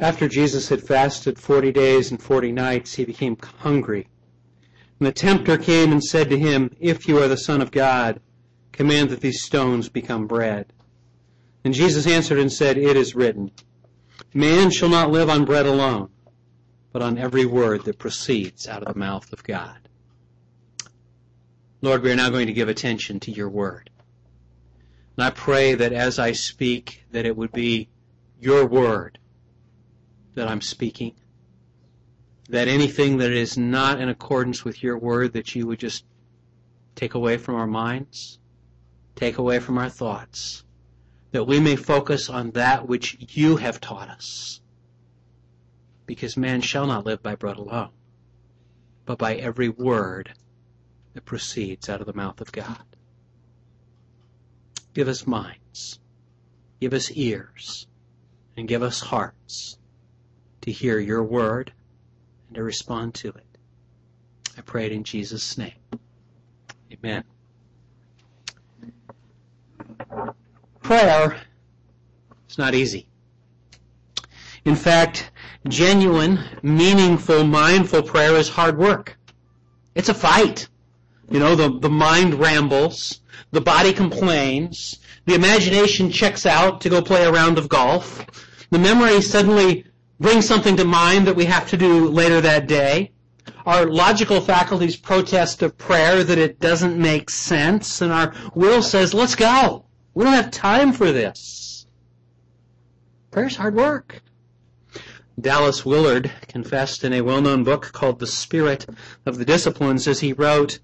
After Jesus had fasted forty days and forty nights, he became hungry. And the tempter came and said to him, If you are the Son of God, command that these stones become bread. And Jesus answered and said, It is written, Man shall not live on bread alone, but on every word that proceeds out of the mouth of God. Lord, we are now going to give attention to your word. And I pray that as I speak, that it would be your word that I'm speaking. That anything that is not in accordance with your word, that you would just take away from our minds, take away from our thoughts, that we may focus on that which you have taught us. Because man shall not live by bread alone, but by every word that proceeds out of the mouth of God. Give us minds, give us ears, and give us hearts to hear your word and to respond to it. I pray it in Jesus' name. Amen. Prayer is not easy. In fact, genuine, meaningful, mindful prayer is hard work. It's a fight. You know, the, the mind rambles, the body complains, the imagination checks out to go play a round of golf, the memory suddenly brings something to mind that we have to do later that day. Our logical faculties protest a prayer that it doesn't make sense, and our will says, let's go. We don't have time for this. Prayer's hard work. Dallas Willard confessed in a well-known book called The Spirit of the Disciplines as he wrote,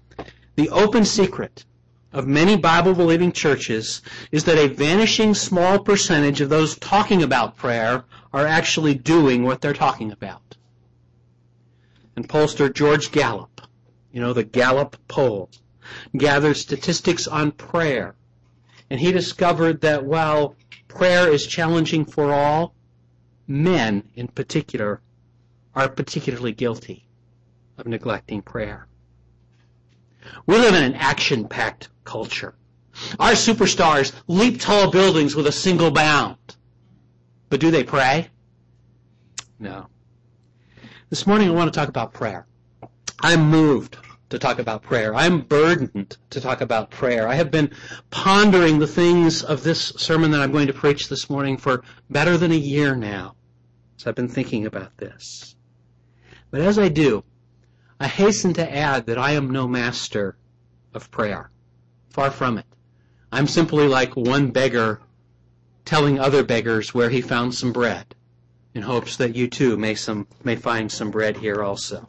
The open secret of many Bible-believing churches is that a vanishing small percentage of those talking about prayer are actually doing what they're talking about. And pollster George Gallup, you know, the Gallup poll, gathered statistics on prayer and he discovered that while prayer is challenging for all, men in particular are particularly guilty of neglecting prayer. We live in an action-packed culture. Our superstars leap tall buildings with a single bound. But do they pray? No. This morning I want to talk about prayer. I'm moved to talk about prayer. I'm burdened to talk about prayer. I have been pondering the things of this sermon that I'm going to preach this morning for better than a year now. So I've been thinking about this. But as I do, I hasten to add that I am no master of prayer. Far from it. I'm simply like one beggar telling other beggars where he found some bread in hopes that you too may some may find some bread here also.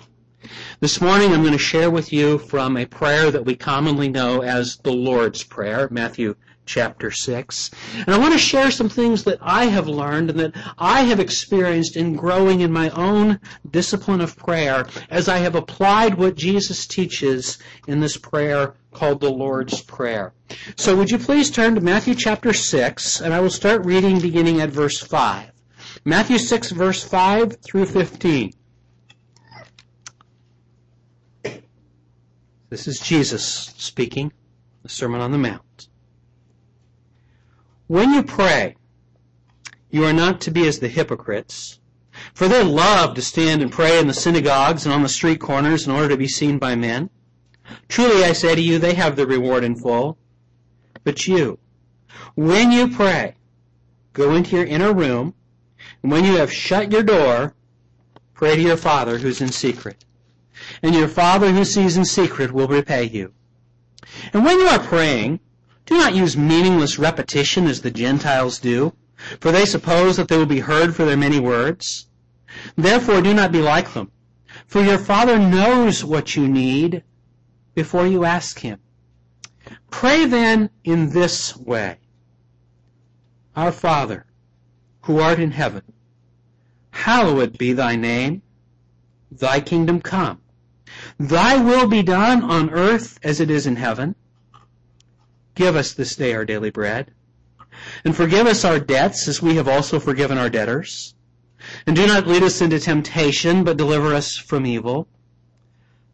This morning I'm going to share with you from a prayer that we commonly know as the Lord's Prayer, Matthew chapter 6. And I want to share some things that I have learned and that I have experienced in growing in my own discipline of prayer as I have applied what Jesus teaches in this prayer called the Lord's Prayer. So would you please turn to Matthew chapter 6 and I will start reading beginning at verse 5. Matthew 6 verse 5 through 15. This is Jesus speaking, the Sermon on the Mount. When you pray, you are not to be as the hypocrites, for they love to stand and pray in the synagogues and on the street corners in order to be seen by men. Truly I say to you, they have the reward in full. But you, when you pray, go into your inner room, and when you have shut your door, pray to your Father who's in secret and your Father who sees in secret will repay you. And when you are praying, do not use meaningless repetition as the Gentiles do, for they suppose that they will be heard for their many words. Therefore do not be like them, for your Father knows what you need before you ask Him. Pray then in this way. Our Father, who art in heaven, hallowed be thy name. Thy kingdom come. Thy will be done on earth as it is in heaven. Give us this day our daily bread. And forgive us our debts as we have also forgiven our debtors. And do not lead us into temptation, but deliver us from evil.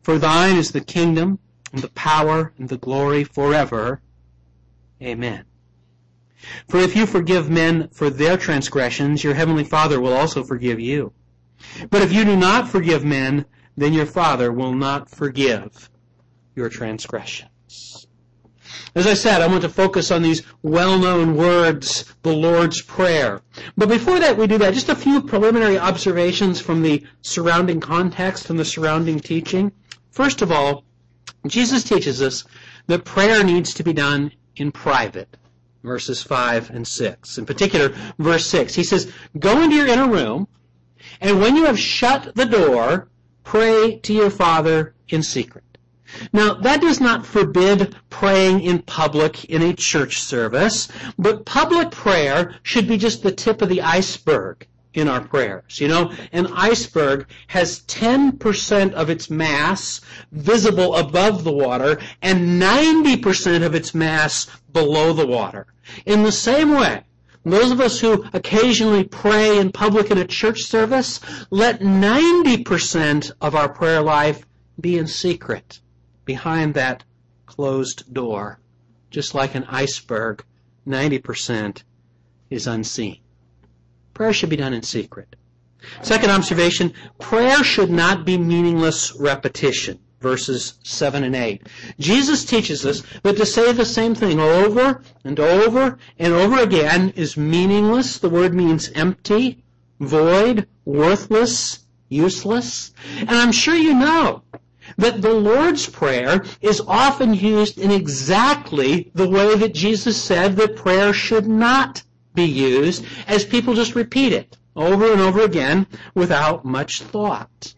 For thine is the kingdom, and the power, and the glory forever. Amen. For if you forgive men for their transgressions, your heavenly Father will also forgive you. But if you do not forgive men, then your Father will not forgive your transgressions. As I said, I want to focus on these well-known words, the Lord's Prayer. But before that we do that, just a few preliminary observations from the surrounding context and the surrounding teaching. First of all, Jesus teaches us that prayer needs to be done in private. Verses 5 and 6. In particular, verse 6. He says, Go into your inner room, and when you have shut the door, pray to your Father in secret. Now, that does not forbid praying in public in a church service, but public prayer should be just the tip of the iceberg in our prayers. You know, an iceberg has 10% of its mass visible above the water and 90% of its mass below the water. In the same way, those of us who occasionally pray in public in a church service, let 90% of our prayer life be in secret behind that closed door. Just like an iceberg, 90% is unseen. Prayer should be done in secret. Second observation, prayer should not be meaningless repetition. Verses 7 and 8. Jesus teaches us that to say the same thing over and over and over again is meaningless. The word means empty, void, worthless, useless. And I'm sure you know that the Lord's Prayer is often used in exactly the way that Jesus said that prayer should not be used, as people just repeat it over and over again without much thought.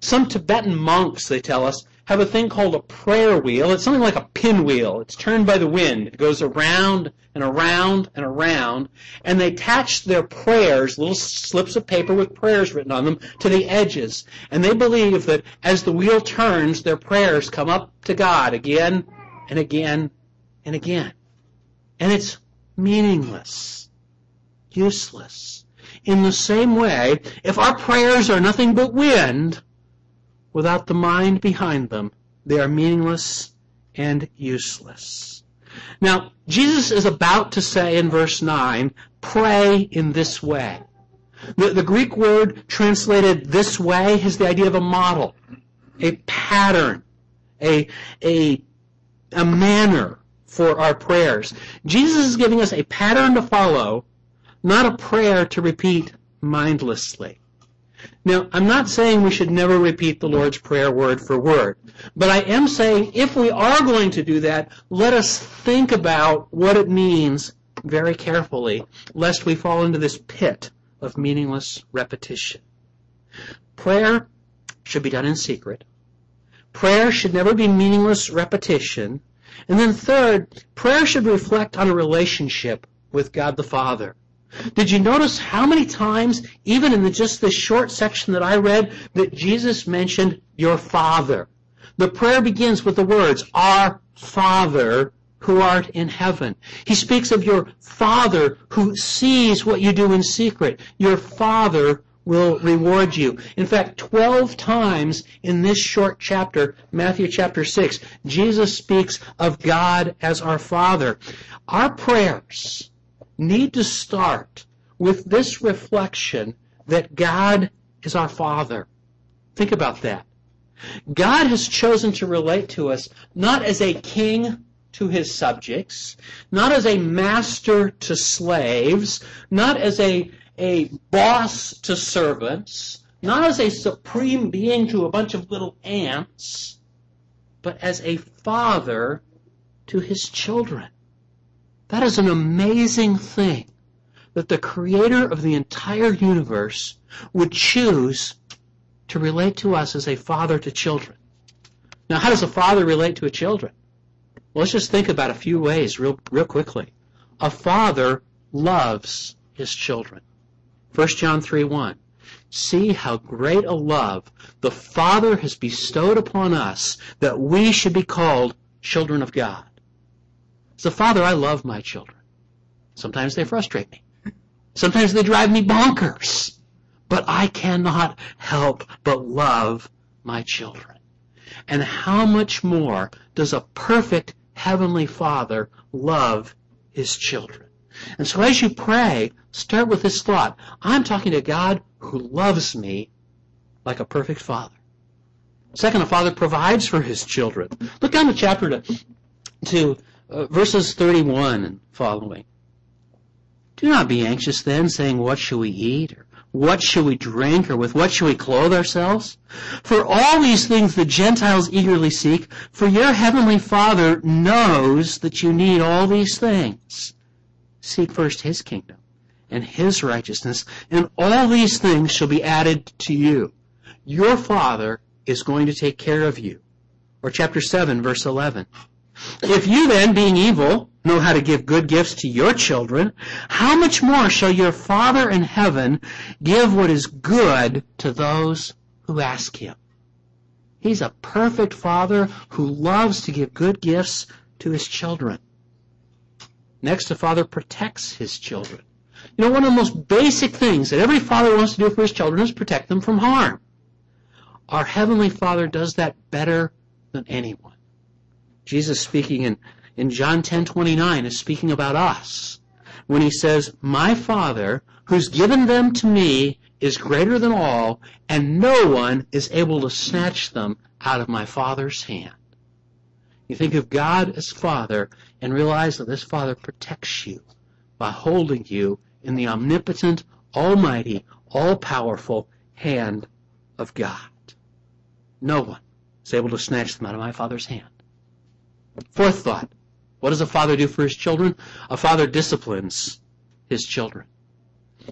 Some Tibetan monks, they tell us, have a thing called a prayer wheel. It's something like a pinwheel. It's turned by the wind. It goes around and around and around. And they attach their prayers, little slips of paper with prayers written on them, to the edges. And they believe that as the wheel turns, their prayers come up to God again and again and again. And it's meaningless, useless. In the same way, if our prayers are nothing but wind, without the mind behind them, they are meaningless and useless. Now, Jesus is about to say in verse 9, pray in this way. The, the, Greek word translated this way has the idea of a model, a pattern, a, a, a manner for our prayers. Jesus is giving us a pattern to follow, not a prayer to repeat mindlessly. Now, I'm not saying we should never repeat the Lord's Prayer word for word, but I am saying if we are going to do that, let us think about what it means very carefully, lest we fall into this pit of meaningless repetition. Prayer should be done in secret. Prayer should never be meaningless repetition. And then third, prayer should reflect on a relationship with God the Father. Did you notice how many times, even in the, just this short section that I read, that Jesus mentioned your Father? The prayer begins with the words, Our Father who art in heaven. He speaks of your Father who sees what you do in secret. Your Father will reward you. In fact, 12 times in this short chapter, Matthew chapter 6, Jesus speaks of God as our Father. Our prayers need to start with this reflection that God is our Father. Think about that. God has chosen to relate to us not as a king to his subjects, not as a master to slaves, not as a, a boss to servants, not as a supreme being to a bunch of little ants, but as a father to his children. That is an amazing thing that the creator of the entire universe would choose to relate to us as a father to children. Now, how does a father relate to a children? Well, let's just think about a few ways real, real quickly. A father loves his children. 1 John 3 1. See how great a love the Father has bestowed upon us that we should be called children of God. As a father, I love my children. Sometimes they frustrate me. Sometimes they drive me bonkers. But I cannot help but love my children. And how much more does a perfect heavenly father love his children? And so as you pray, start with this thought. I'm talking to God who loves me like a perfect father. Second, a father provides for his children. Look down the chapter to, to uh, verses 31 and following. Do not be anxious then, saying, What shall we eat? Or what shall we drink? Or with what shall we clothe ourselves? For all these things the Gentiles eagerly seek, for your heavenly Father knows that you need all these things. Seek first his kingdom and his righteousness, and all these things shall be added to you. Your Father is going to take care of you. Or chapter 7, verse 11. If you then, being evil, know how to give good gifts to your children, how much more shall your Father in heaven give what is good to those who ask him? He's a perfect Father who loves to give good gifts to his children. Next, the Father protects his children. You know, one of the most basic things that every father wants to do for his children is protect them from harm. Our Heavenly Father does that better than anyone. Jesus speaking in, in John 10:29 is speaking about us when he says, "My Father, who's given them to me, is greater than all, and no one is able to snatch them out of my Father's hand." You think of God as Father and realize that this Father protects you by holding you in the omnipotent, almighty, all-powerful hand of God. No one is able to snatch them out of my Father's hand. Fourth thought. What does a father do for his children? A father disciplines his children.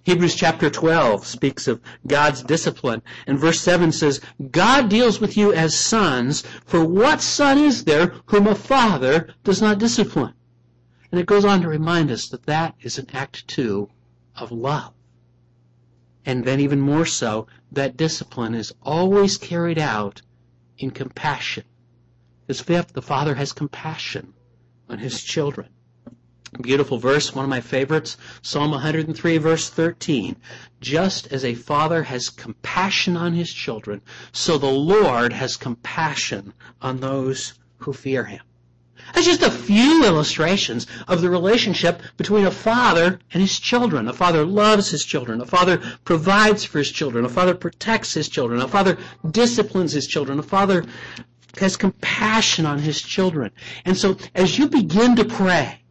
Hebrews chapter 12 speaks of God's discipline. And verse 7 says, God deals with you as sons, for what son is there whom a father does not discipline? And it goes on to remind us that that is an act too of love. And then even more so, that discipline is always carried out in compassion his fifth, the father has compassion on his children. Beautiful verse, one of my favorites, Psalm 103 verse 13. Just as a father has compassion on his children, so the Lord has compassion on those who fear him. That's just a few illustrations of the relationship between a father and his children. A father loves his children. A father provides for his children. A father protects his children. A father disciplines his children. A father has compassion on his children. And so as you begin to pray,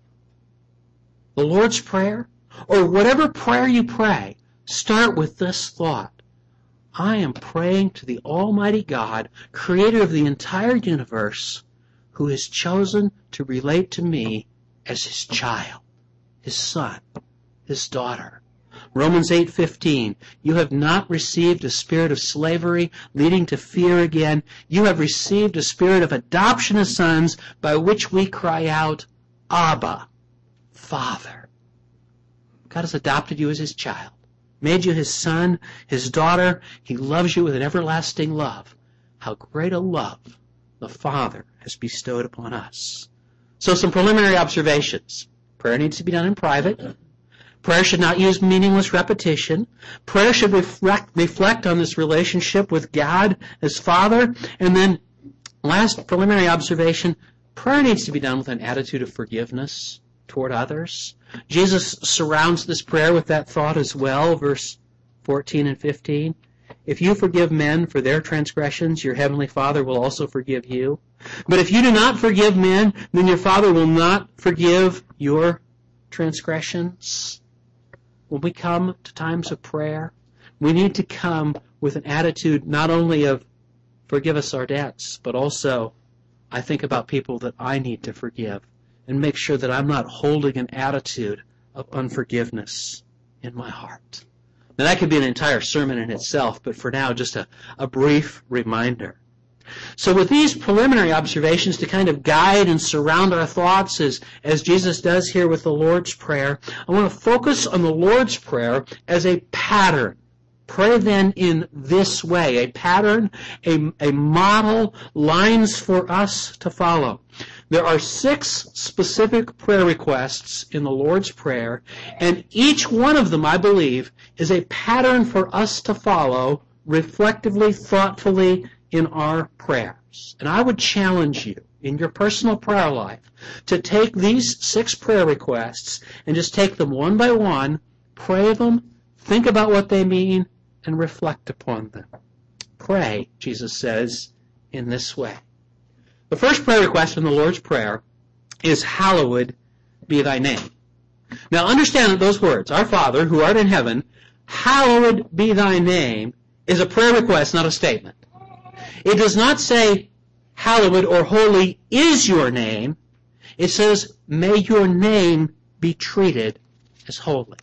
the Lord's Prayer, or whatever prayer you pray, start with this thought. I am praying to the Almighty God, creator of the entire universe, who has chosen to relate to me as his child, his son, his daughter. Romans 8:15 You have not received a spirit of slavery leading to fear again. You have received a spirit of adoption as sons by which we cry out Abba Father. God has adopted you as his child made you his son his daughter. He loves you with an everlasting love. How great a love the Father has bestowed upon us. So some preliminary observations. Prayer needs to be done in private Prayer should not use meaningless repetition. Prayer should reflect, reflect on this relationship with God as Father. And then, last preliminary observation, prayer needs to be done with an attitude of forgiveness toward others. Jesus surrounds this prayer with that thought as well, verse 14 and 15. If you forgive men for their transgressions, your heavenly Father will also forgive you. But if you do not forgive men, then your Father will not forgive your transgressions when we come to times of prayer, we need to come with an attitude not only of forgive us our debts, but also I think about people that I need to forgive and make sure that I'm not holding an attitude of unforgiveness in my heart. Now that could be an entire sermon in itself, but for now just a, a brief reminder. So with these preliminary observations to kind of guide and surround our thoughts as, as Jesus does here with the Lord's Prayer, I want to focus on the Lord's Prayer as a pattern. Pray then in this way, a pattern, a, a model, lines for us to follow. There are six specific prayer requests in the Lord's Prayer, and each one of them, I believe, is a pattern for us to follow reflectively, thoughtfully, in our prayers. And I would challenge you, in your personal prayer life to take these six prayer requests and just take them one by one, pray them, think about what they mean, and reflect upon them. Pray, Jesus says, in this way. The first prayer request in the Lord's Prayer is, Hallowed be thy name. Now understand those words, Our Father, who art in heaven, hallowed be thy name, is a prayer request, not a statement. It does not say, hallowed or holy is your name. It says, may your name be treated as holy.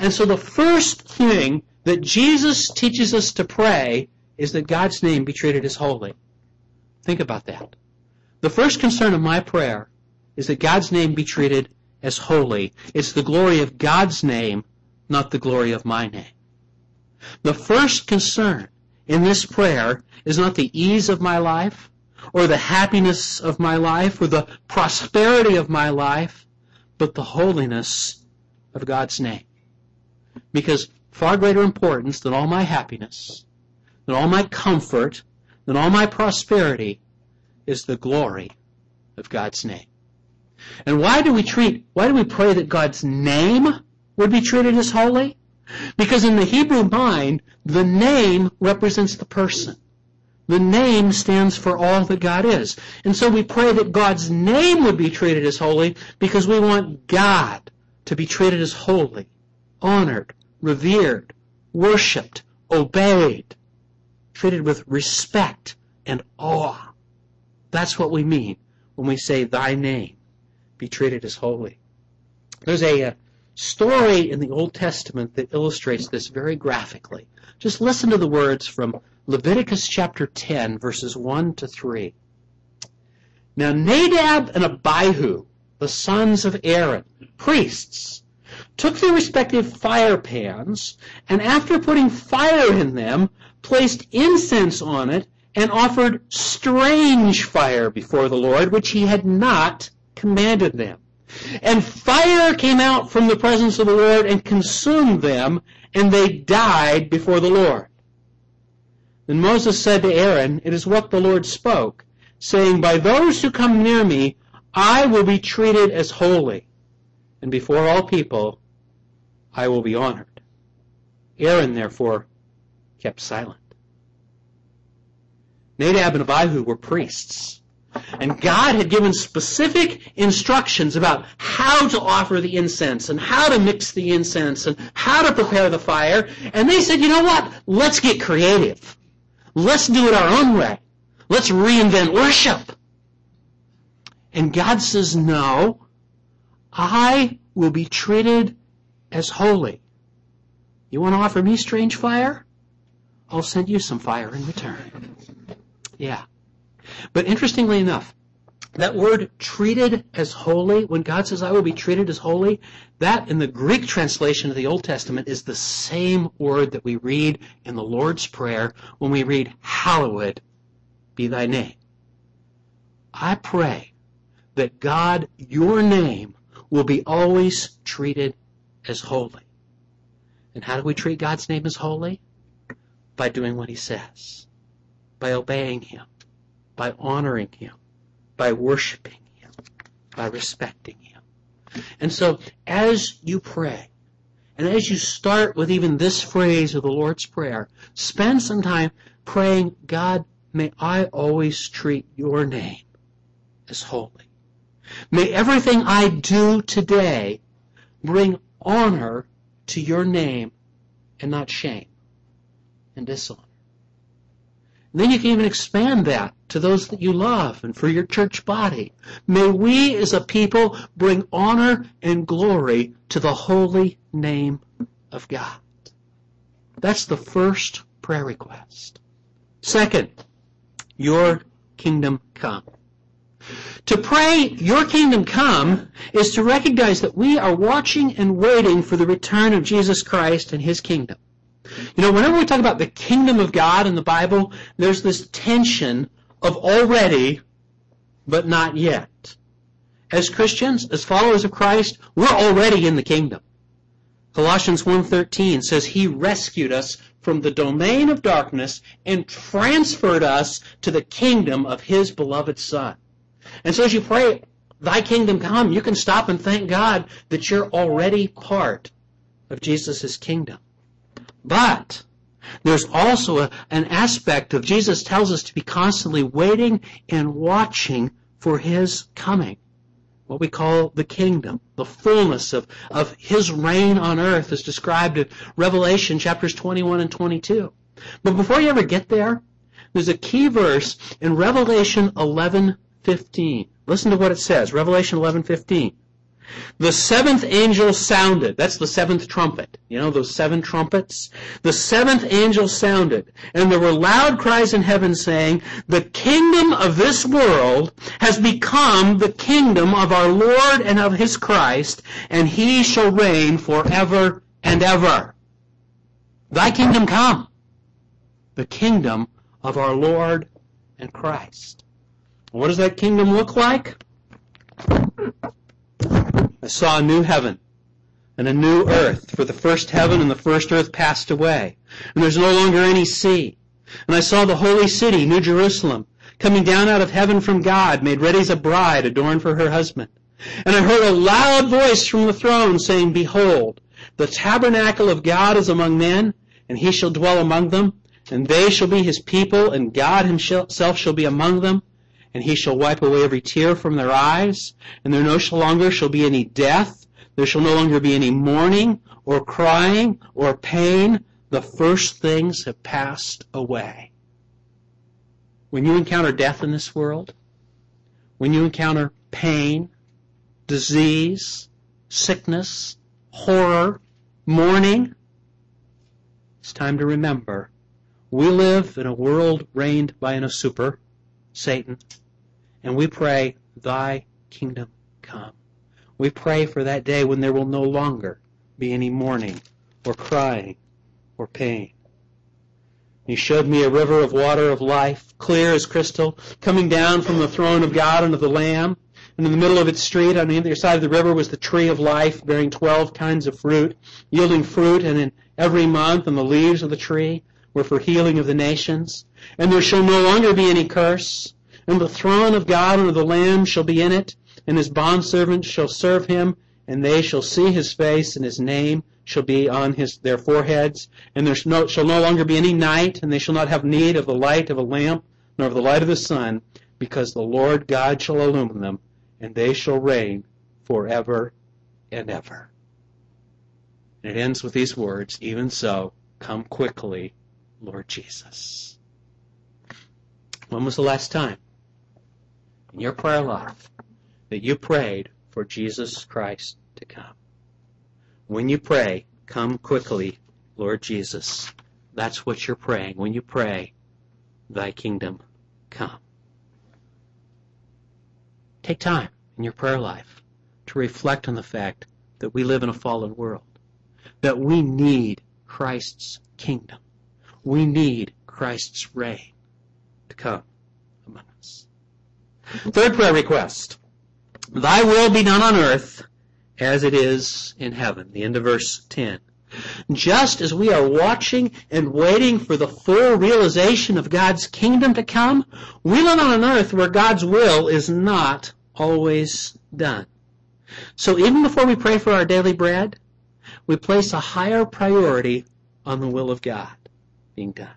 And so the first thing that Jesus teaches us to pray is that God's name be treated as holy. Think about that. The first concern of my prayer is that God's name be treated as holy. It's the glory of God's name, not the glory of my name. The first concern in this prayer is not the ease of my life, or the happiness of my life, or the prosperity of my life, but the holiness of God's name. Because far greater importance than all my happiness, than all my comfort, than all my prosperity, is the glory of God's name. And why do we treat, why do we pray that God's name would be treated as holy? Because in the Hebrew mind, the name represents the person. The name stands for all that God is. And so we pray that God's name would be treated as holy because we want God to be treated as holy, honored, revered, worshiped, obeyed, treated with respect and awe. That's what we mean when we say thy name be treated as holy. There's a, a story in the Old Testament that illustrates this very graphically. Just listen to the words from Leviticus chapter 10, verses 1 to 3. Now Nadab and Abihu, the sons of Aaron, priests, took their respective fire pans, and after putting fire in them, placed incense on it, and offered strange fire before the Lord, which he had not commanded them. And fire came out from the presence of the Lord and consumed them, and they died before the Lord. Then Moses said to Aaron, It is what the Lord spoke, saying, By those who come near me, I will be treated as holy, and before all people, I will be honored. Aaron, therefore, kept silent. Nadab and Abihu were priests. And God had given specific instructions about how to offer the incense and how to mix the incense and how to prepare the fire. And they said, you know what? Let's get creative. Let's do it our own way. Let's reinvent worship. And God says, no, I will be treated as holy. You want to offer me strange fire? I'll send you some fire in return. Yeah. But interestingly enough, that word treated as holy, when God says, I will be treated as holy, that in the Greek translation of the Old Testament is the same word that we read in the Lord's Prayer when we read, Hallowed be thy name. I pray that God, your name, will be always treated as holy. And how do we treat God's name as holy? By doing what he says, by obeying him by honoring Him, by worshiping Him, by respecting Him. And so, as you pray, and as you start with even this phrase of the Lord's Prayer, spend some time praying, God, may I always treat your name as holy. May everything I do today bring honor to your name and not shame and dishonor. Then you can even expand that to those that you love and for your church body. May we as a people bring honor and glory to the holy name of God. That's the first prayer request. Second, your kingdom come. To pray, your kingdom come, is to recognize that we are watching and waiting for the return of Jesus Christ and His kingdom. You know, whenever we talk about the kingdom of God in the Bible, there's this tension of already, but not yet. As Christians, as followers of Christ, we're already in the kingdom. Colossians 1.13 says he rescued us from the domain of darkness and transferred us to the kingdom of his beloved Son. And so as you pray, Thy kingdom come, you can stop and thank God that you're already part of Jesus' kingdom. But there's also a, an aspect of Jesus tells us to be constantly waiting and watching for His coming. What we call the kingdom, the fullness of, of His reign on earth is described in Revelation chapters 21 and 22. But before you ever get there, there's a key verse in Revelation 11:15. Listen to what it says. Revelation 11:15. The seventh angel sounded. That's the seventh trumpet. You know those seven trumpets? The seventh angel sounded, and there were loud cries in heaven saying, The kingdom of this world has become the kingdom of our Lord and of his Christ, and he shall reign forever and ever. Thy kingdom come. The kingdom of our Lord and Christ. What does that kingdom look like? I saw a new heaven and a new earth, for the first heaven and the first earth passed away, and there's no longer any sea. And I saw the holy city, New Jerusalem, coming down out of heaven from God, made ready as a bride adorned for her husband. And I heard a loud voice from the throne saying, Behold, the tabernacle of God is among men, and he shall dwell among them, and they shall be his people, and God himself shall be among them and he shall wipe away every tear from their eyes, and there no longer shall be any death, there shall no longer be any mourning, or crying, or pain. The first things have passed away. When you encounter death in this world, when you encounter pain, disease, sickness, horror, mourning, it's time to remember we live in a world reigned by an usurper, Satan, and we pray, Thy kingdom come. We pray for that day when there will no longer be any mourning or crying or pain. He showed me a river of water of life, clear as crystal, coming down from the throne of God and of the Lamb. And in the middle of its street, on the other side of the river, was the tree of life, bearing twelve kinds of fruit, yielding fruit, and in every month, and the leaves of the tree were for healing of the nations. And there shall no longer be any curse. And the throne of God and of the Lamb shall be in it, and his bondservants shall serve him, and they shall see his face, and his name shall be on his, their foreheads. And there shall no longer be any night, and they shall not have need of the light of a lamp, nor of the light of the sun, because the Lord God shall illumine them, and they shall reign forever and ever. And it ends with these words, even so, come quickly, Lord Jesus. When was the last time in your prayer life that you prayed for Jesus Christ to come. When you pray, come quickly, Lord Jesus. That's what you're praying. When you pray, thy kingdom come. Take time in your prayer life to reflect on the fact that we live in a fallen world, that we need Christ's kingdom. We need Christ's reign to come. Third prayer request. Thy will be done on earth as it is in heaven. The end of verse 10. Just as we are watching and waiting for the full realization of God's kingdom to come, we live on an earth where God's will is not always done. So even before we pray for our daily bread, we place a higher priority on the will of God being done.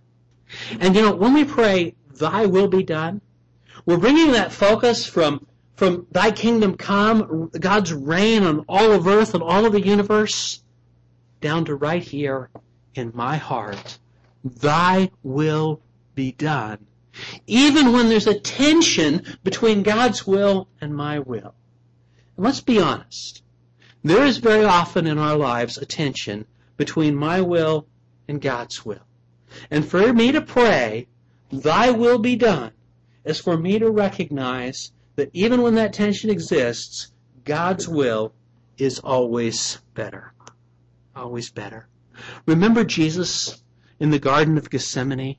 And you know, when we pray, Thy will be done, we're bringing that focus from, from thy kingdom come, God's reign on all of earth and all of the universe, down to right here in my heart. Thy will be done. Even when there's a tension between God's will and my will. And let's be honest. There is very often in our lives a tension between my will and God's will. And for me to pray, Thy will be done, is for me to recognize that even when that tension exists, God's will is always better. Always better. Remember Jesus in the Garden of Gethsemane?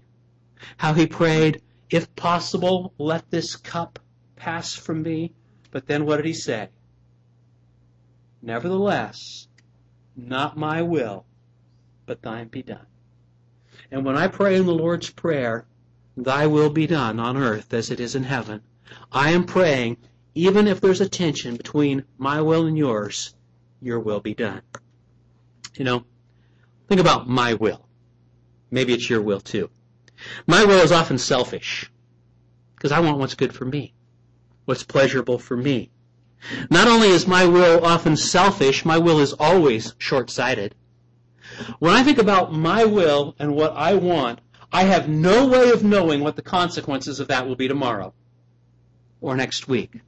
How he prayed, if possible, let this cup pass from me. But then what did he say? Nevertheless, not my will, but thine be done. And when I pray in the Lord's Prayer, Thy will be done on earth as it is in heaven. I am praying, even if there's a tension between my will and yours, your will be done. You know, think about my will. Maybe it's your will too. My will is often selfish because I want what's good for me, what's pleasurable for me. Not only is my will often selfish, my will is always short-sighted. When I think about my will and what I want, I have no way of knowing what the consequences of that will be tomorrow, or next week,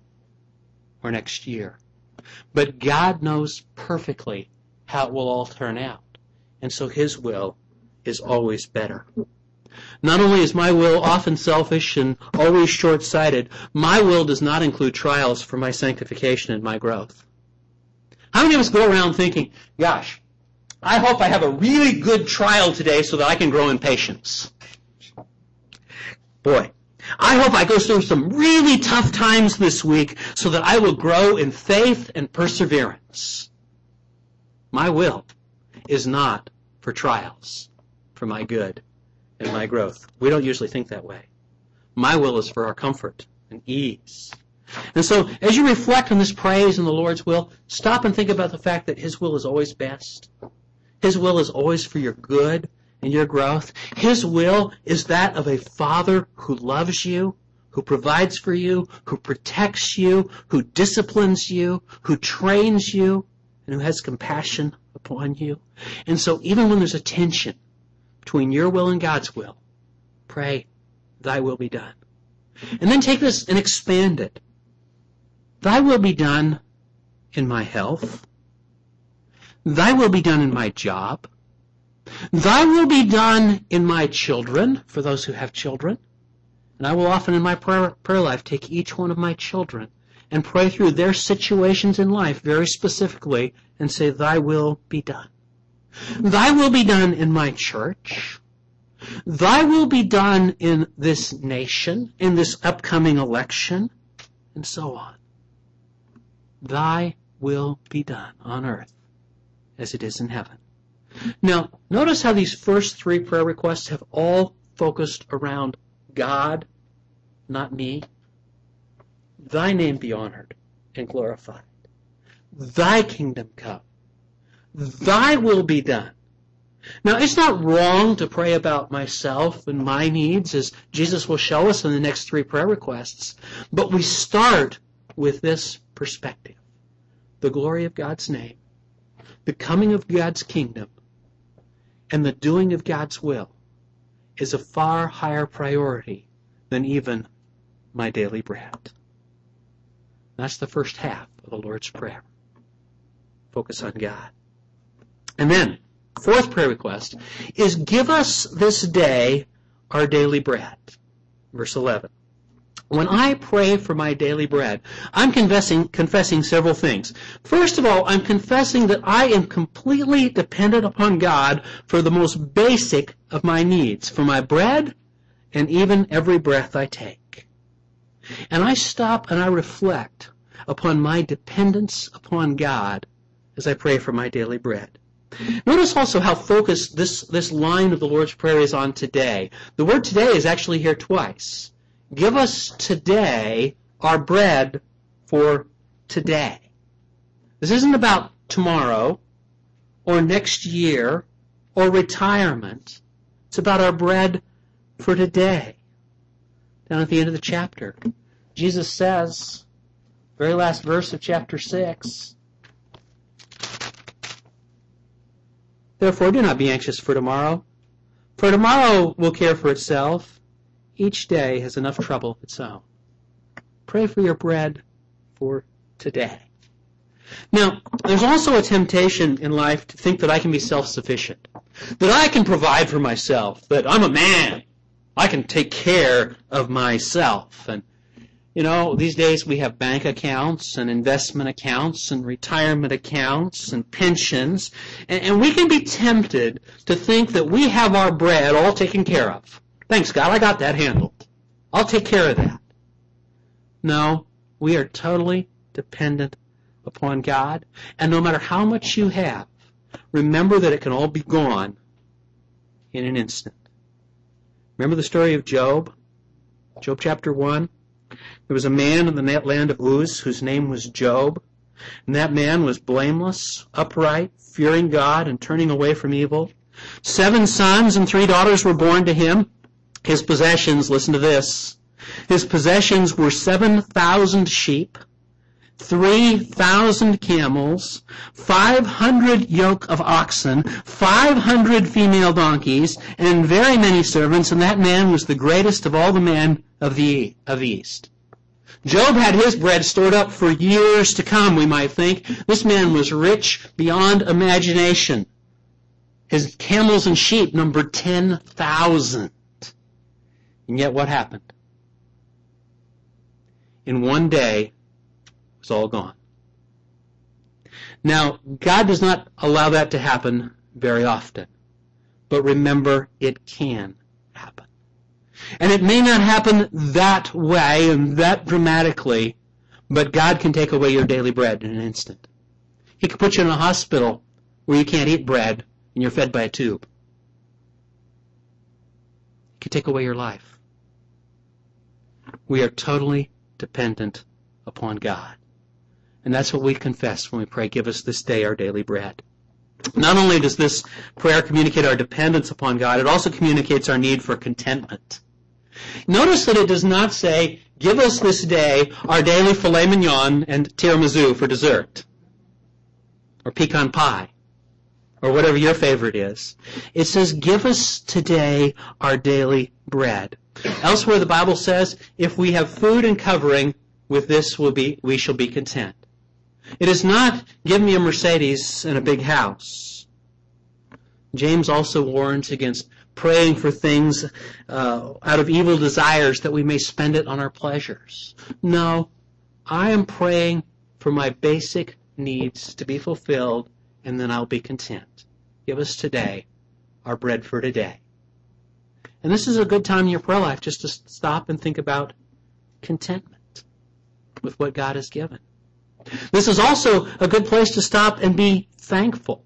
or next year. But God knows perfectly how it will all turn out. And so His will is always better. Not only is my will often selfish and always short-sighted, my will does not include trials for my sanctification and my growth. How many of us go around thinking, gosh, I hope I have a really good trial today so that I can grow in patience? Boy, I hope I go through some really tough times this week so that I will grow in faith and perseverance. My will is not for trials, for my good and my growth. We don't usually think that way. My will is for our comfort and ease. And so, as you reflect on this praise in the Lord's will, stop and think about the fact that His will is always best. His will is always for your good and your growth. His will is that of a Father who loves you, who provides for you, who protects you, who disciplines you, who trains you, and who has compassion upon you. And so, even when there's a tension, between your will and God's will. Pray, thy will be done. And then take this and expand it. Thy will be done in my health. Thy will be done in my job. Thy will be done in my children, for those who have children. And I will often in my prayer, prayer life take each one of my children and pray through their situations in life very specifically and say, Thy will be done. Thy will be done in my church. Thy will be done in this nation, in this upcoming election, and so on. Thy will be done on earth as it is in heaven. Now, notice how these first three prayer requests have all focused around God, not me. Thy name be honored and glorified. Thy kingdom come. Thy will be done. Now, it's not wrong to pray about myself and my needs, as Jesus will show us in the next three prayer requests, but we start with this perspective. The glory of God's name, the coming of God's kingdom, and the doing of God's will is a far higher priority than even my daily bread. That's the first half of the Lord's Prayer. Focus on God. And then, fourth prayer request is give us this day our daily bread. Verse 11. When I pray for my daily bread, I'm confessing, confessing several things. First of all, I'm confessing that I am completely dependent upon God for the most basic of my needs, for my bread and even every breath I take. And I stop and I reflect upon my dependence upon God as I pray for my daily bread. Notice also how focused this, this line of the Lord's Prayer is on today. The word today is actually here twice. Give us today our bread for today. This isn't about tomorrow or next year or retirement. It's about our bread for today. Down at the end of the chapter, Jesus says, very last verse of chapter 6, Therefore, do not be anxious for tomorrow, for tomorrow will care for itself. Each day has enough trouble of its own. Pray for your bread for today. Now, there's also a temptation in life to think that I can be self-sufficient, that I can provide for myself, that I'm a man, I can take care of myself, and you know, these days we have bank accounts and investment accounts and retirement accounts and pensions, and, and, we can be tempted to think that we have our bread all taken care of. Thanks God, I got that handled. I'll take care of that. No, we are totally dependent upon God, and no matter how much you have, remember that it can all be gone in an instant. Remember the story of Job? Job chapter 1? There was a man in the land of Uz whose name was Job. And that man was blameless, upright, fearing God, and turning away from evil. Seven sons and three daughters were born to him. His possessions, listen to this, his possessions were 7,000 sheep, 3,000 camels, 500 yoke of oxen, 500 female donkeys, and very many servants, and that man was the greatest of all the men of the, of the East. Job had his bread stored up for years to come, we might think. This man was rich beyond imagination. His camels and sheep numbered 10,000. And yet what happened? In one day, it was all gone. Now, God does not allow that to happen very often. But remember, it can happen. And it may not happen that way and that dramatically, but God can take away your daily bread in an instant. He can put you in a hospital where you can't eat bread and you're fed by a tube. He can take away your life. We are totally dependent upon God. And that's what we confess when we pray, give us this day our daily bread. Not only does this prayer communicate our dependence upon God, it also communicates our need for contentment. Notice that it does not say, give us this day our daily filet mignon and tiramisu for dessert. Or pecan pie. Or whatever your favorite is. It says, give us today our daily bread. Elsewhere the Bible says, if we have food and covering, with this will be, we shall be content. It is not, give me a Mercedes and a big house. James also warns against praying for things uh, out of evil desires that we may spend it on our pleasures. No, I am praying for my basic needs to be fulfilled, and then I'll be content. Give us today our bread for today. And this is a good time in your prayer life just to stop and think about contentment with what God has given. This is also a good place to stop and be thankful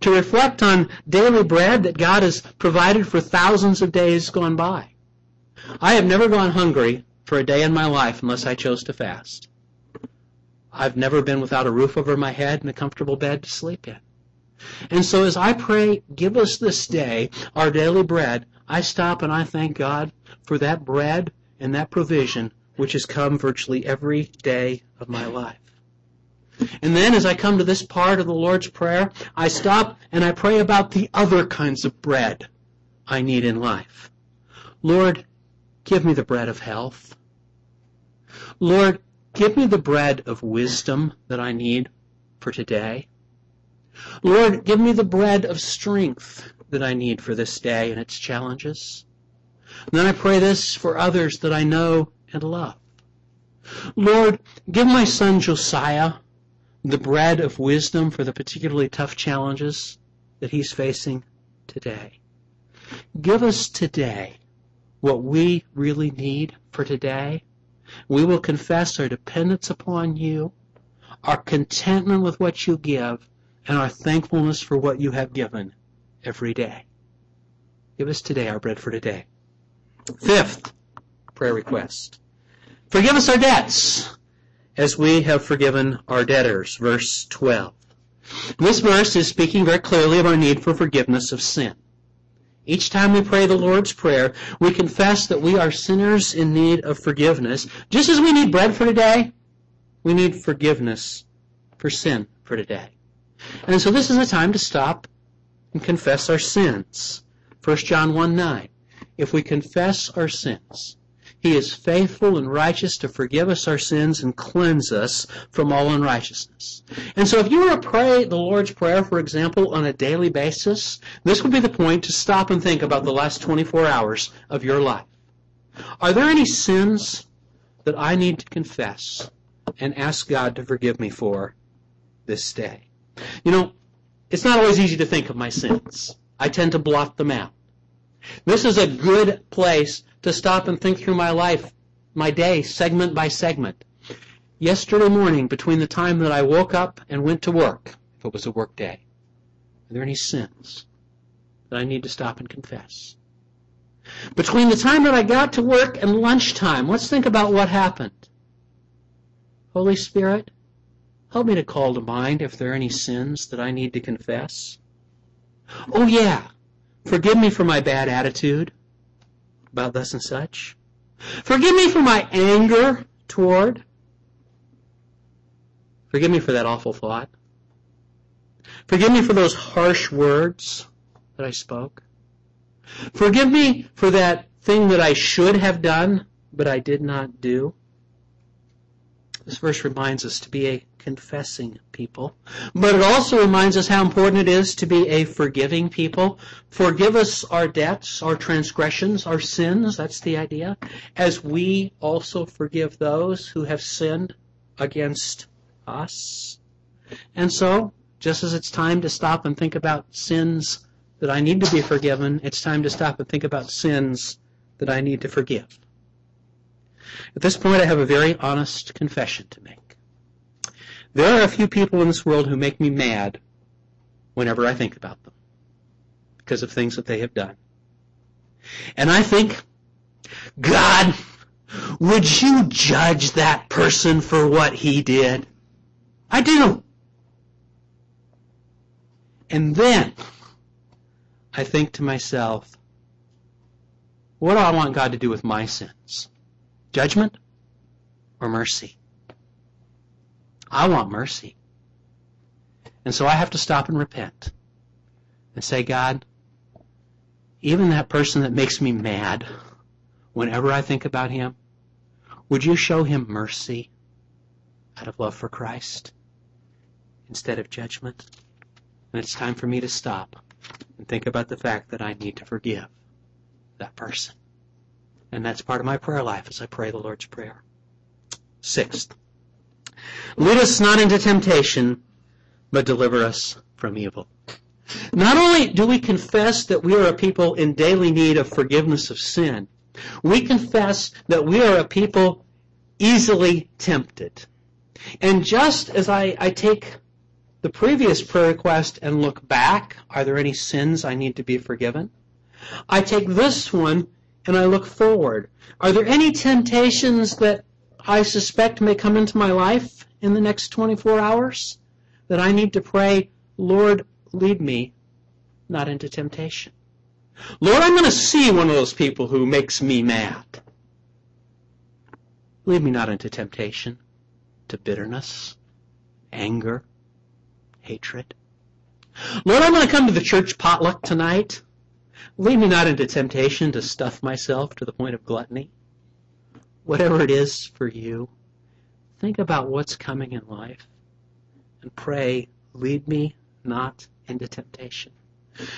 to reflect on daily bread that God has provided for thousands of days gone by. I have never gone hungry for a day in my life unless I chose to fast. I've never been without a roof over my head and a comfortable bed to sleep in. And so as I pray, give us this day our daily bread, I stop and I thank God for that bread and that provision which has come virtually every day of my life. And then as I come to this part of the Lord's Prayer, I stop and I pray about the other kinds of bread I need in life. Lord, give me the bread of health. Lord, give me the bread of wisdom that I need for today. Lord, give me the bread of strength that I need for this day and its challenges. And then I pray this for others that I know and love. Lord, give my son Josiah the bread of wisdom for the particularly tough challenges that he's facing today. Give us today what we really need for today. We will confess our dependence upon you, our contentment with what you give, and our thankfulness for what you have given every day. Give us today our bread for today. Fifth prayer request. Forgive us our debts as we have forgiven our debtors. Verse 12. This verse is speaking very clearly of our need for forgiveness of sin. Each time we pray the Lord's Prayer, we confess that we are sinners in need of forgiveness. Just as we need bread for today, we need forgiveness for sin for today. And so this is a time to stop and confess our sins. 1 John 1 9. If we confess our sins, he is faithful and righteous to forgive us our sins and cleanse us from all unrighteousness. And so if you were to pray the Lord's Prayer, for example, on a daily basis, this would be the point to stop and think about the last 24 hours of your life. Are there any sins that I need to confess and ask God to forgive me for this day? You know, it's not always easy to think of my sins. I tend to blot them out. This is a good place to stop and think through my life, my day, segment by segment. Yesterday morning, between the time that I woke up and went to work, if it was a work day, are there any sins that I need to stop and confess? Between the time that I got to work and lunchtime, let's think about what happened. Holy Spirit, help me to call to mind if there are any sins that I need to confess. Oh yeah, forgive me for my bad attitude about thus and such. Forgive me for my anger toward. Forgive me for that awful thought. Forgive me for those harsh words that I spoke. Forgive me for that thing that I should have done, but I did not do. This verse reminds us to be a confessing people, but it also reminds us how important it is to be a forgiving people. Forgive us our debts, our transgressions, our sins, that's the idea, as we also forgive those who have sinned against us. And so, just as it's time to stop and think about sins that I need to be forgiven, it's time to stop and think about sins that I need to forgive. At this point, I have a very honest confession to make. There are a few people in this world who make me mad whenever I think about them because of things that they have done. And I think, God, would you judge that person for what he did? I do. And then I think to myself, what do I want God to do with my sins? Judgment or mercy? I want mercy. And so I have to stop and repent and say, God, even that person that makes me mad, whenever I think about him, would you show him mercy out of love for Christ instead of judgment? And it's time for me to stop and think about the fact that I need to forgive that person. And that's part of my prayer life as I pray the Lord's Prayer. Sixth, lead us not into temptation, but deliver us from evil. Not only do we confess that we are a people in daily need of forgiveness of sin, we confess that we are a people easily tempted. And just as I, I take the previous prayer request and look back, are there any sins I need to be forgiven? I take this one and I look forward. Are there any temptations that I suspect may come into my life in the next 24 hours that I need to pray, Lord, lead me not into temptation? Lord, I'm going to see one of those people who makes me mad. Lead me not into temptation, to bitterness, anger, hatred. Lord, I'm going to come to the church potluck tonight. Lead me not into temptation to stuff myself to the point of gluttony. Whatever it is for you, think about what's coming in life and pray, lead me not into temptation.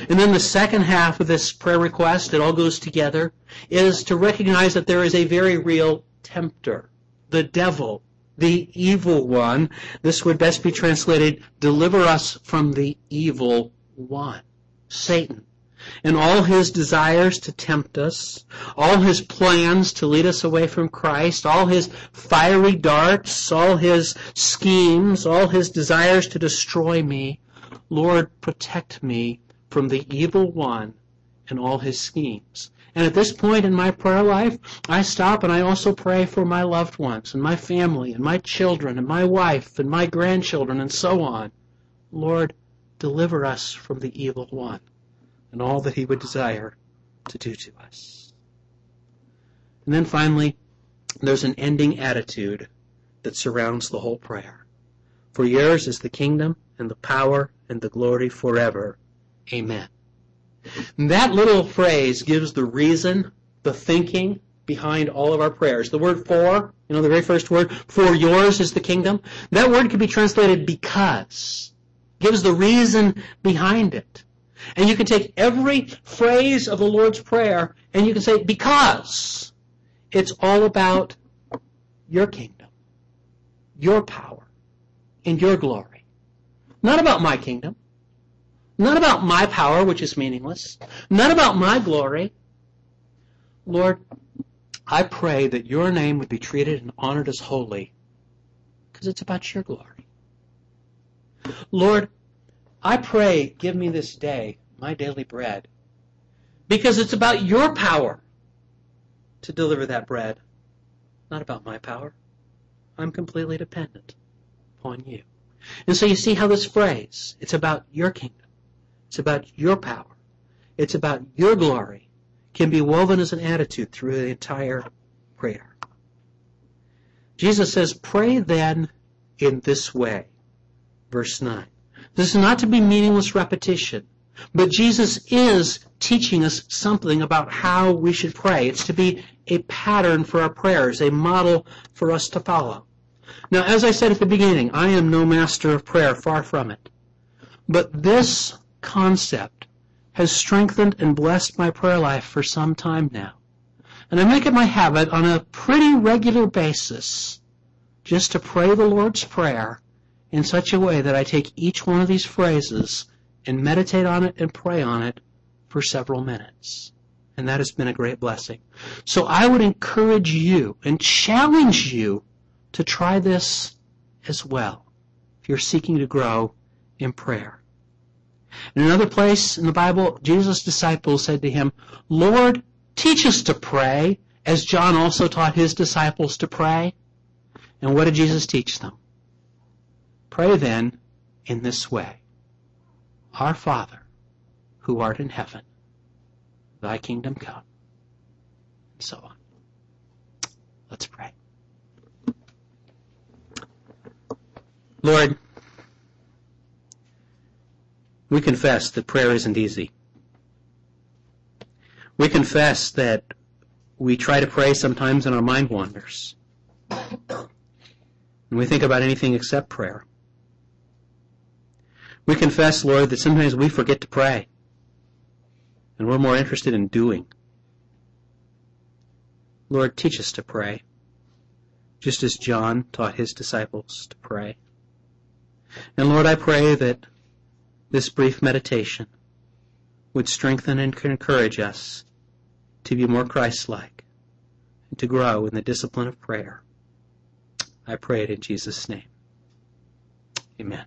And then the second half of this prayer request, it all goes together, is to recognize that there is a very real tempter, the devil, the evil one. This would best be translated, deliver us from the evil one, Satan. And all his desires to tempt us, all his plans to lead us away from Christ, all his fiery darts, all his schemes, all his desires to destroy me. Lord, protect me from the evil one and all his schemes. And at this point in my prayer life, I stop and I also pray for my loved ones and my family and my children and my wife and my grandchildren and so on. Lord, deliver us from the evil one and all that he would desire to do to us. And then finally, there's an ending attitude that surrounds the whole prayer. For yours is the kingdom and the power and the glory forever. Amen. That little phrase gives the reason, the thinking behind all of our prayers. The word for, you know, the very first word, for yours is the kingdom. That word could be translated because. Gives the reason behind it. And you can take every phrase of the Lord's Prayer and you can say, because. It's all about your kingdom, your power, and your glory. Not about my kingdom. Not about my power, which is meaningless. Not about my glory. Lord, I pray that your name would be treated and honored as holy because it's about your glory. Lord, I pray, give me this day my daily bread because it's about your power to deliver that bread. Not about my power. I'm completely dependent upon you. And so you see how this phrase, it's about your kingdom. It's about your power. It's about your glory, can be woven as an attitude through the entire prayer. Jesus says, pray then in this way. Verse 9. This is not to be meaningless repetition, but Jesus is teaching us something about how we should pray. It's to be a pattern for our prayers, a model for us to follow. Now, as I said at the beginning, I am no master of prayer, far from it. But this concept has strengthened and blessed my prayer life for some time now. And I make it my habit on a pretty regular basis just to pray the Lord's Prayer in such a way that I take each one of these phrases and meditate on it and pray on it for several minutes. And that has been a great blessing. So I would encourage you and challenge you to try this as well if you're seeking to grow in prayer. In another place in the Bible, Jesus' disciples said to him, Lord, teach us to pray, as John also taught his disciples to pray. And what did Jesus teach them? Pray then in this way. Our Father, who art in heaven, thy kingdom come, and so on. Let's pray. Lord, we confess that prayer isn't easy. We confess that we try to pray sometimes and our mind wanders. And we think about anything except prayer. We confess, Lord, that sometimes we forget to pray. And we're more interested in doing. Lord, teach us to pray, just as John taught his disciples to pray. And Lord, I pray that this brief meditation would strengthen and encourage us to be more Christ-like and to grow in the discipline of prayer. I pray it in Jesus' name. Amen.